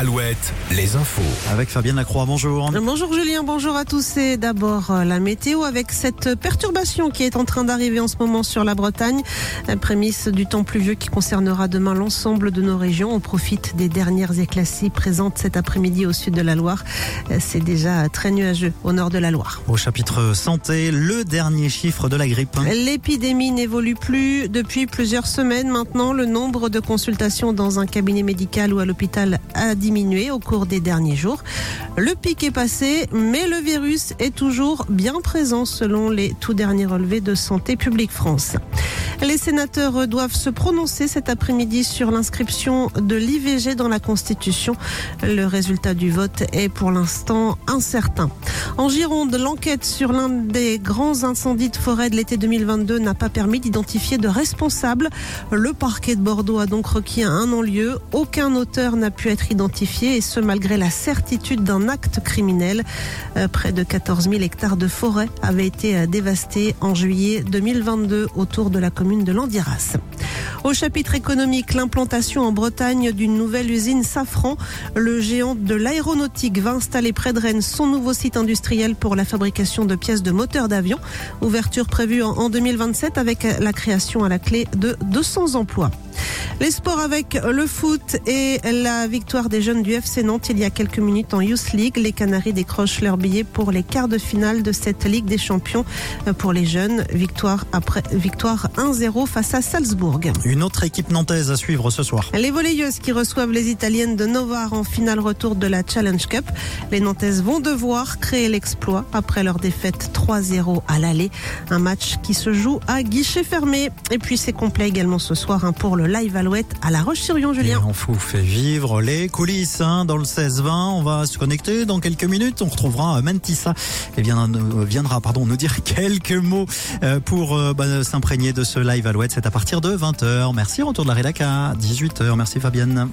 Alouette, les infos. Avec Fabienne Lacroix, bonjour. Bonjour Julien, bonjour à tous. Et d'abord euh, la météo avec cette perturbation qui est en train d'arriver en ce moment sur la Bretagne. La prémisse du temps pluvieux qui concernera demain l'ensemble de nos régions. On profite des dernières éclaircies présentes cet après-midi au sud de la Loire. Euh, C'est déjà très nuageux au nord de la Loire. Au chapitre santé, le dernier chiffre de la grippe. L'épidémie n'évolue plus depuis plusieurs semaines maintenant. Le nombre de consultations dans un cabinet médical ou à l'hôpital a diminué au cours des derniers jours. Le pic est passé, mais le virus est toujours bien présent selon les tout derniers relevés de Santé publique France. Les sénateurs doivent se prononcer cet après-midi sur l'inscription de l'IVG dans la Constitution. Le résultat du vote est pour l'instant incertain. En Gironde, l'enquête sur l'un des grands incendies de forêt de l'été 2022 n'a pas permis d'identifier de responsables. Le parquet de Bordeaux a donc requis un non-lieu. Aucun auteur n'a pu être identifié et ce malgré la certitude d'un acte criminel. Euh, Près de 14 000 hectares de forêt avaient été euh, dévastés en juillet 2022 autour de la commune de Landiras. Au chapitre économique, l'implantation en Bretagne d'une nouvelle usine Safran. Le géant de l'aéronautique va installer près de Rennes son nouveau site industriel pour la fabrication de pièces de moteurs d'avion. Ouverture prévue en- en 2027 avec la création à la clé de 200 emplois. Les sports avec le foot et la victoire des jeunes du FC Nantes il y a quelques minutes en Youth League. Les Canaries décrochent leur billet pour les quarts de finale de cette Ligue des Champions Euh, pour les jeunes. Victoire après victoire 1-0 face à Salzbourg. Une autre équipe nantaise à suivre ce soir. Les volleyeuses qui reçoivent les Italiennes de Novare en finale retour de la Challenge Cup. Les Nantaises vont devoir créer l'exploit après leur défaite 3-0 à l'aller. Un match qui se joue à guichet fermé. Et puis c'est complet également ce soir hein, pour le live À La Roche-sur-Yon, Et Julien. on vous fait vivre les coulisses hein, dans le 16-20. On va se connecter dans quelques minutes. On retrouvera euh, Mentissa et bien, euh, viendra pardon, nous dire quelques mots euh, pour bah, s'imprégner de ce live Alouette. C'est à partir de 20h. Merci. Retour de la rédac à 18h. Merci Fabienne.